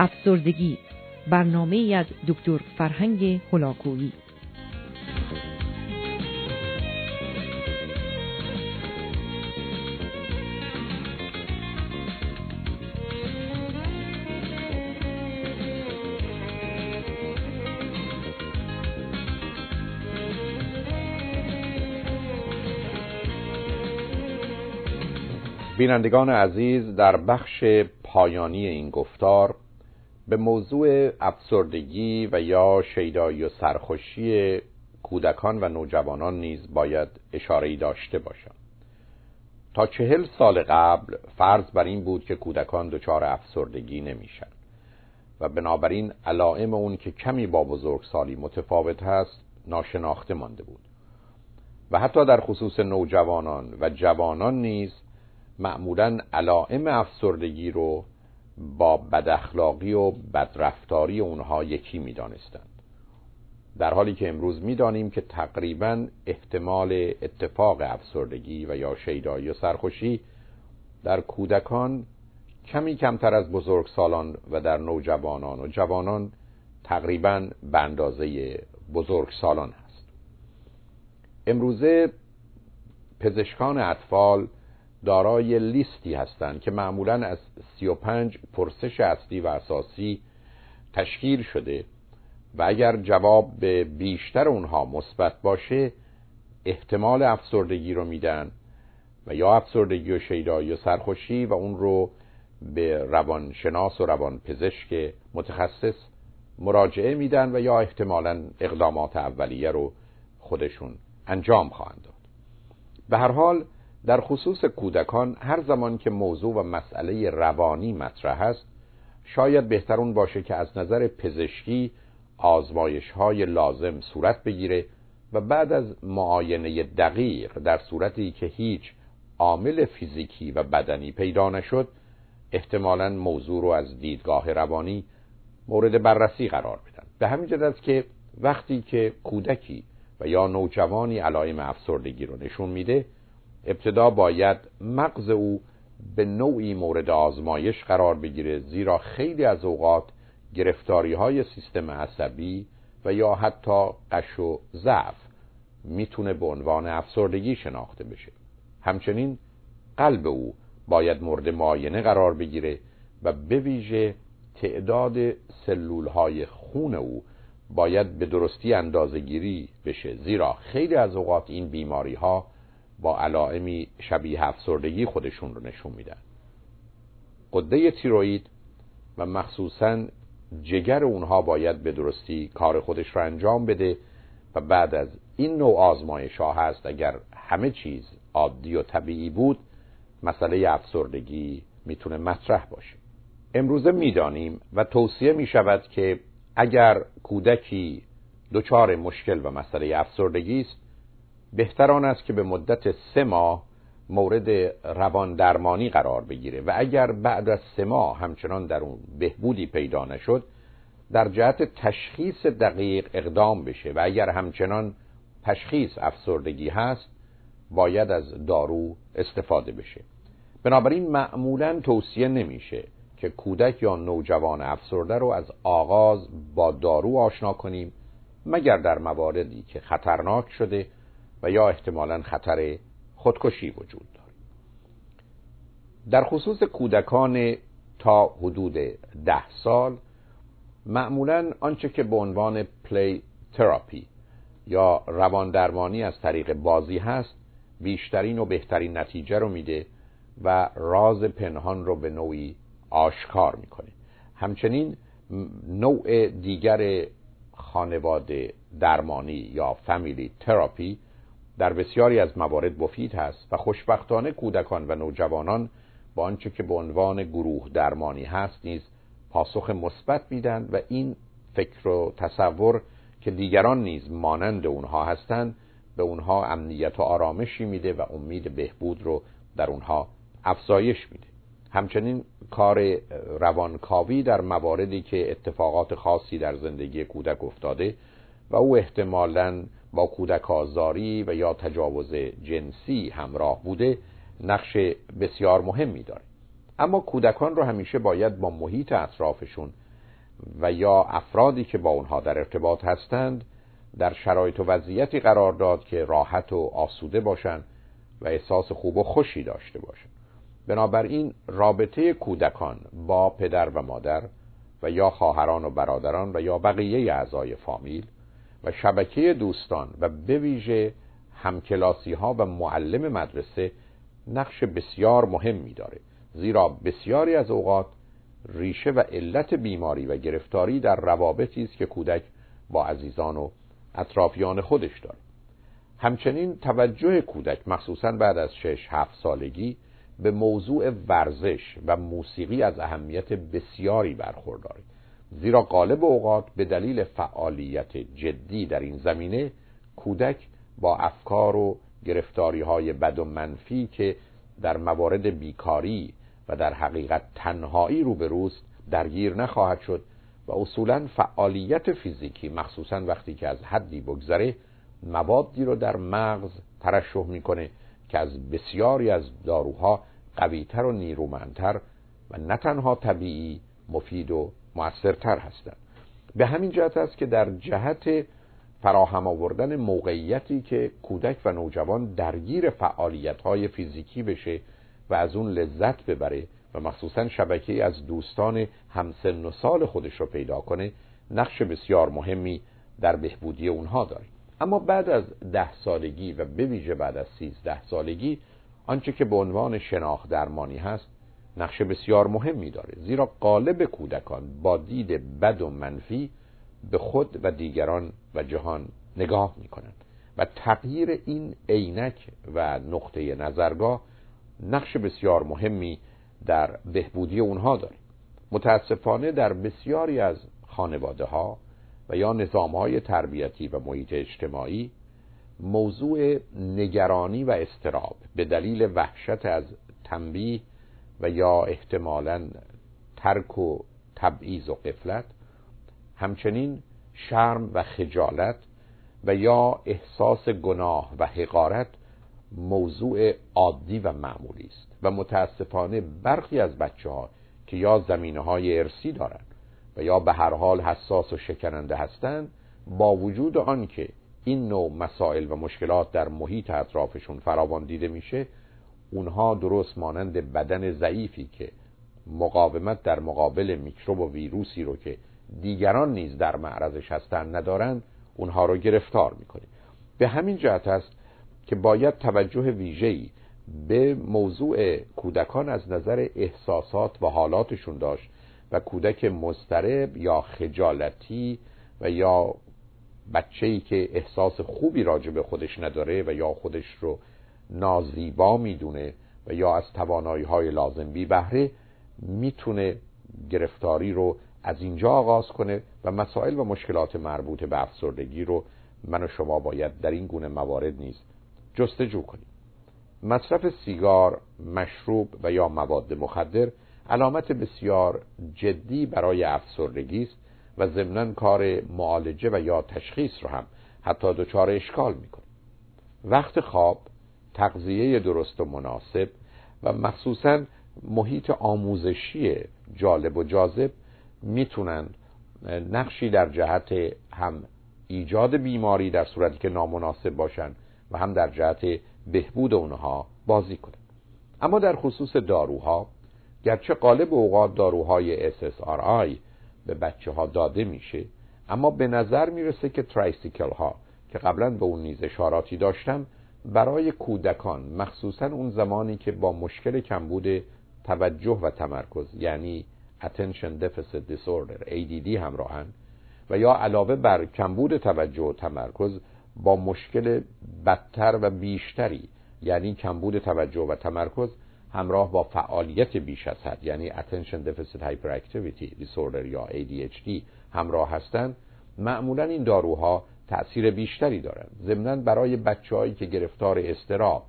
افسردگی. برنامه ای از دکتر فرهنگ هلاکویی. بینندگان عزیز در بخش پایانی این گفتار به موضوع افسردگی و یا شیدایی و سرخوشی کودکان و نوجوانان نیز باید اشاره داشته باشم. تا چهل سال قبل فرض بر این بود که کودکان دچار افسردگی نمیشن و بنابراین علائم اون که کمی با بزرگسالی متفاوت هست ناشناخته مانده بود. و حتی در خصوص نوجوانان و جوانان نیز معمولا علائم افسردگی رو با بداخلاقی و بدرفتاری اونها یکی می‌دانستند. در حالی که امروز می‌دانیم که تقریبا احتمال اتفاق افسردگی و یا شیدایی و سرخوشی در کودکان کمی کمتر از بزرگسالان و در نوجوانان و جوانان تقریبا به اندازه بزرگسالان هست. امروزه پزشکان اطفال دارای لیستی هستند که معمولا از 35 پرسش اصلی و اساسی تشکیل شده و اگر جواب به بیشتر اونها مثبت باشه احتمال افسردگی رو میدن و یا افسردگی و شیدایی و سرخوشی و اون رو به روانشناس و روانپزشک متخصص مراجعه میدن و یا احتمالا اقدامات اولیه رو خودشون انجام خواهند داد. به هر حال در خصوص کودکان هر زمان که موضوع و مسئله روانی مطرح است شاید بهتر اون باشه که از نظر پزشکی آزمایش های لازم صورت بگیره و بعد از معاینه دقیق در صورتی که هیچ عامل فیزیکی و بدنی پیدا نشد احتمالا موضوع رو از دیدگاه روانی مورد بررسی قرار بدن. به همین جد است که وقتی که کودکی و یا نوجوانی علائم افسردگی رو نشون میده ابتدا باید مغز او به نوعی مورد آزمایش قرار بگیره زیرا خیلی از اوقات گرفتاری های سیستم عصبی و یا حتی قش و ضعف می‌تونه به عنوان افسردگی شناخته بشه. همچنین قلب او باید مورد معاینه قرار بگیره و به ویژه تعداد سلول های خون او باید به درستی اندازهگیری بشه. زیرا خیلی از اوقات این بیماری ها با علائمی شبیه افسردگی خودشون رو نشون میدن. قده تیروید و مخصوصا جگر اونها باید به درستی کار خودش رو انجام بده و بعد از این نوع آزمایش ها هست اگر همه چیز عادی و طبیعی بود مسئله افسردگی می‌تونه مطرح باشه. امروزه می‌دانیم و توصیه می شود که اگر کودکی دچار مشکل و مسئله افسردگی است بهتر آن است که به مدت سه ماه مورد روان درمانی قرار بگیره و اگر بعد از سه ماه همچنان در اون بهبودی پیدا نشد در جهت تشخیص دقیق اقدام بشه و اگر همچنان تشخیص افسردگی هست باید از دارو استفاده بشه. بنابراین معمولا توصیه نمیشه که کودک یا نوجوان افسرده رو از آغاز با دارو آشنا کنیم مگر در مواردی که خطرناک شده و یا احتمالا خطر خودکشی وجود دارد. در خصوص کودکان تا حدود ده سال معمولا آنچه که به عنوان play therapy یا روان درمانی از طریق بازی هست بیشترین و بهترین نتیجه رو میده و راز پنهان رو به نوعی آشکار می‌کنه. همچنین نوع دیگر خانواده درمانی یا family therapy در بسیاری از موارد مفید هست و خوشبختانه کودکان و نوجوانان با آنچه که به عنوان گروه درمانی هست نیز پاسخ مثبت میدن و این فکر و تصور که دیگران نیز مانند اونها هستند به اونها امنیت و آرامشی میده و امید بهبود رو در اونها افزایش میده. همچنین کار روانکاوی در مواردی که اتفاقات خاصی در زندگی کودک افتاده و او احتمالاً با کودک آزاری و یا تجاوز جنسی همراه بوده نقش بسیار مهمی داره اما کودکان رو همیشه باید با محیط اطرافشون و یا افرادی که با اونها در ارتباط هستند در شرایط و وضعیتی قرار داد که راحت و آسوده باشند و احساس خوب و خوشی داشته باشند بنابراین رابطه کودکان با پدر و مادر و یا خواهران و برادران و یا بقیه اعضای فامیل و شبکه دوستان و به ویژه همکلاسی ها و معلم مدرسه نقش بسیار مهمی داره زیرا بسیاری از اوقات ریشه و علت بیماری و گرفتاری در روابطی است که کودک با عزیزان و اطرافیان خودش داره. همچنین توجه کودک مخصوصا بعد از 6 7 سالگی به موضوع ورزش و موسیقی از اهمیت بسیاری برخورداره. زیرا غالب اوقات به دلیل فعالیت جدی در این زمینه کودک با افکار و گرفتاری های بد و منفی که در موارد بیکاری و در حقیقت تنهایی روبروست درگیر نخواهد شد و اصولا فعالیت فیزیکی مخصوصا وقتی که از حدی بگذره موادی رو در مغز ترشح می‌کنه که از بسیاری از داروها قویتر و نیرومندتر و نه تنها طبیعی مفید و موثرتر هستند به همین جهت است که در جهت فراهم آوردن موقعیتی که کودک و نوجوان درگیر فعالیت های فیزیکی بشه و از اون لذت ببره و مخصوصا شبکه از دوستان همسن و سال خودش رو پیدا کنه نقش بسیار مهمی در بهبودی اونها داره. اما بعد از ده سالگی و به ویژه بعد از سیزده سالگی آنچه که به عنوان شناخت درمانی هست نقش بسیار مهمی داره. زیرا قالب کودکان با دید بد و منفی به خود و دیگران و جهان نگاه می کنند و تغییر این عینک و نقطه نظرگاه نقش بسیار مهمی در بهبودی اونها داره. متاسفانه در بسیاری از خانواده ها و یا نظام های تربیتی و محیط اجتماعی موضوع نگرانی و استراب به دلیل وحشت از تنبیه و یا احتمالا ترک و تبعیض و قفلت همچنین شرم و خجالت و یا احساس گناه و حقارت موضوع عادی و معمولی است. و متاسفانه برخی از بچه ها که یا زمینه های ارسی دارند و یا به هر حال حساس و شکننده هستند با وجود آنکه این نوع مسائل و مشکلات در محیط اطرافشون فراوان دیده میشه اونها درست مانند بدن ضعیفی که مقاومت در مقابل میکروب و ویروسی رو که دیگران نیز در معرضش هستند ندارند اونها رو گرفتار می‌کنه. به همین جهت است که باید توجه ویژه‌ای به موضوع کودکان از نظر احساسات و حالاتشون داشت و کودک مضطرب یا خجالتی و یا بچه‌ای که احساس خوبی راجع به خودش نداره و یا خودش رو نازیبا می‌دونه و یا از توانایی های لازم بی بهره می‌تونه گرفتاری رو از اینجا آغاز کنه و مسائل و مشکلات مربوط به افسردگی رو من و شما باید در این گونه موارد نیز جستجو کنیم. مصرف سیگار، مشروب و یا مواد مخدر علامت بسیار جدی برای افسردگی است و ضمنا کار معالجه و یا تشخیص رو هم حتی دچار اشکال می‌کنه. وقت خواب تغذیه درست و مناسب و مخصوصا محیط آموزشی جالب و جاذب می‌تونن نقشی در جهت هم ایجاد بیماری در صورتی که نامناسب باشند و هم در جهت بهبود اونها بازی کنند اما در خصوص داروها گرچه قالب اوقات داروهای SSRI به بچه ها داده میشه اما به نظر می‌رسه که ترایسیکل ها که قبلا به اون نیز اشاراتی داشتم برای کودکان مخصوصا اون زمانی که با مشکل کمبود توجه و تمرکز یعنی Attention Deficit Disorder ADD همراهن و یا علاوه بر کمبود توجه و تمرکز با مشکل بدتر و بیشتری یعنی کمبود توجه و تمرکز همراه با فعالیت بیش از حد یعنی Attention Deficit Hyperactivity Disorder یا ADHD همراه هستند معمولا این داروها تأثیر بیشتری دارند ضمنا برای بچههایی که گرفتار استراب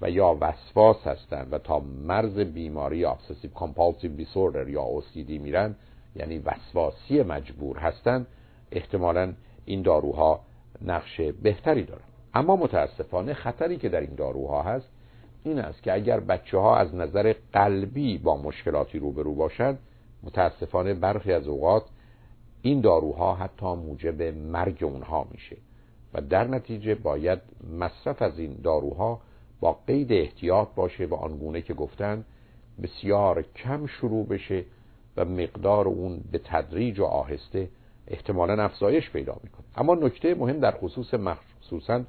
و یا وسواس هستند و تا مرز بیماری Obsessive Compulsive Disorder یا OCD میرن یعنی وسواسی مجبور هستند احتمالا این داروها نقش بهتری دارند اما متاسفانه خطری که در این داروها هست این است که اگر بچه ها از نظر قلبی با مشکلاتی روبرو باشند متاسفانه برخی از اوقات این داروها حتی موجب مرگ اونها میشه و در نتیجه باید مصرف از این داروها با قید احتیاط باشه و آنگونه که گفتن بسیار کم شروع بشه و مقدار اون به تدریج و آهسته احتمالا افزایش پیدا می‌کنه. اما نکته مهم در خصوص مخصوصا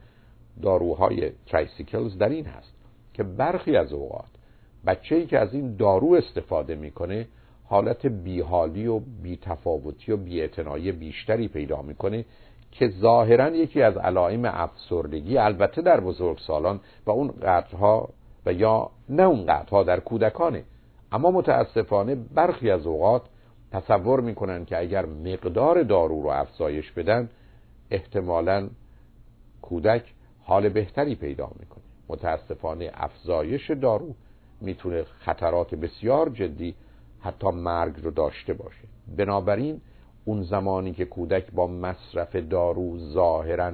داروهای tricyclics در این هست که برخی از اوقات بچه ای که از این دارو استفاده می‌کنه حالت بیحالی و بیتفاوتی و بیاعتنایی بیشتری پیدا می‌کنه که ظاهرا یکی از علائم افسردگی البته در بزرگسالان و اون قدرها و یا نه اون قدرها در کودکانه. اما متاسفانه برخی از اوقات تصور می‌کنن که اگر مقدار دارو رو افزایش بدن احتمالا کودک حال بهتری پیدا می‌کنه. متاسفانه افزایش دارو می‌تونه خطرات بسیار جدی حتی مرگ رو داشته باشه. بنابراین اون زمانی که کودک با مصرف دارو ظاهرا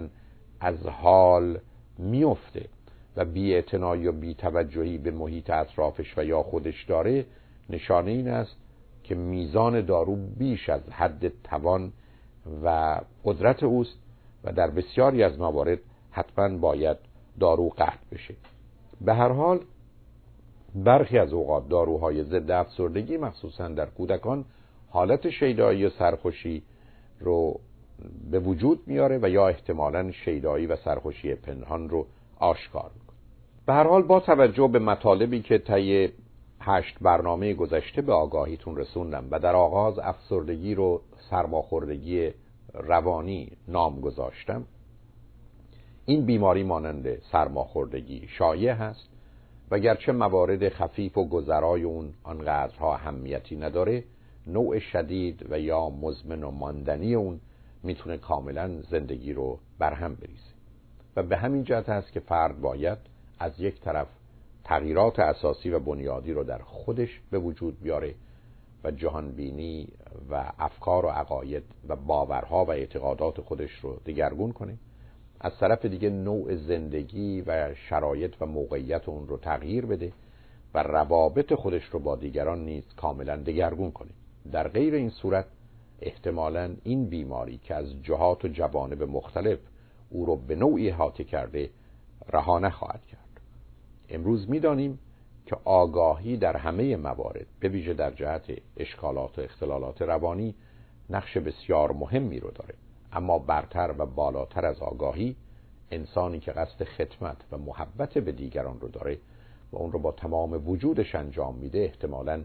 از حال میفته و بی و بی توجهی به محیط اطرافش و یا خودش داره نشانه این است که میزان دارو بیش از حد توان و قدرت اوست و در بسیاری از موارد حتما باید دارو قطع بشه. به هر حال برخی از اوقات داروهای ضد افسردگی مخصوصا در کودکان حالت شیدایی و سرخوشی رو به وجود میاره و یا احتمالا شیدایی و سرخوشی پنهان رو آشکار می‌کنه. به هر حال با توجه به مطالبی که طی هشت برنامه گذشته به آگاهیتون رسوندم و در آغاز افسردگی رو سرماخوردگی روانی نام گذاشتم این بیماری مانند سرماخوردگی شایع هست. و گرچه موارد خفیف و گذرای اون آنقدرها اهمیتی نداره نوع شدید و یا مزمن و ماندنی اون می‌تونه کاملا زندگی رو برهم بریزه. و به همین جهت هست که فرد باید از یک طرف تغییرات اساسی و بنیادی رو در خودش به وجود بیاره و جهانبینی و افکار و عقاید و باورها و اعتقادات خودش رو دگرگون کنه. از طرف دیگه نوع زندگی و شرایط و موقعیت اون رو تغییر بده و روابط خودش رو با دیگران نیز کاملا دگرگون کنه. در غیر این صورت احتمالا این بیماری که از جهات و جوانب مختلف او رو به نوعی حاطه کرده رها نخواهد کرد. امروز می‌دانیم که آگاهی در همه موارد به ویژه در جهت اشکالات و اختلالات روانی نقش بسیار مهمی رو داره. اما برتر و بالاتر از آگاهی انسانی که قصد خدمت و محبت به دیگران رو داره و اون رو با تمام وجودش انجام میده احتمالا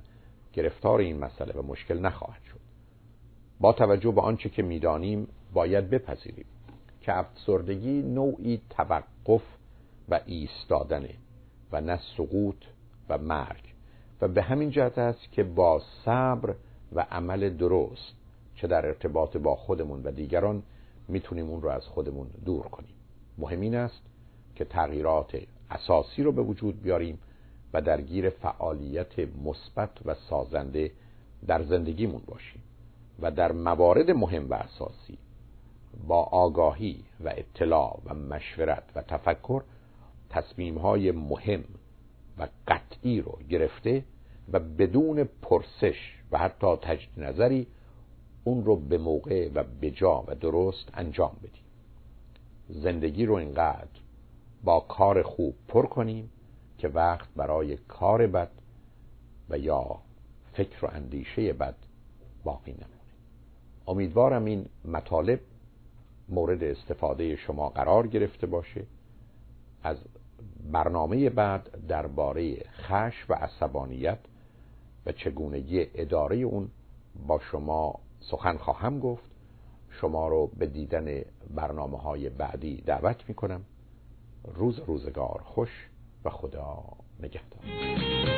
گرفتار این مسئله و مشکل نخواهد شد. با توجه به آنچه که می‌دانیم باید بپذیریم که افسردگی نوعی توقف و ایستادنه و نه سقوط و مرگ. و به همین جهت است که با صبر و عمل درست چه در ارتباط با خودمون و دیگران می‌تونیم اون رو از خودمون دور کنیم. مهم این است که تغییرات اساسی رو به وجود بیاریم و درگیر فعالیت مثبت و سازنده در زندگیمون باشیم و در موارد مهم و اساسی با آگاهی و اطلاع و مشورت و تفکر تصمیم های مهم و قطعی رو گرفته و بدون پرسش و حتی تجدید نظری اون رو به موقع و به جا و درست انجام بدیم. زندگی رو اینقدر با کار خوب پر کنیم که وقت برای کار بد و یا فکر و اندیشه بد باقی نمونه. امیدوارم این مطالب مورد استفاده شما قرار گرفته باشه. از برنامه بعد درباره خش و عصبانیت و چگونگی اداره اون با شما سخن خواهم گفت. شما رو به دیدن برنامه های بعدی دعوت می کنم روز روزگار خوش و خدا نگهدار.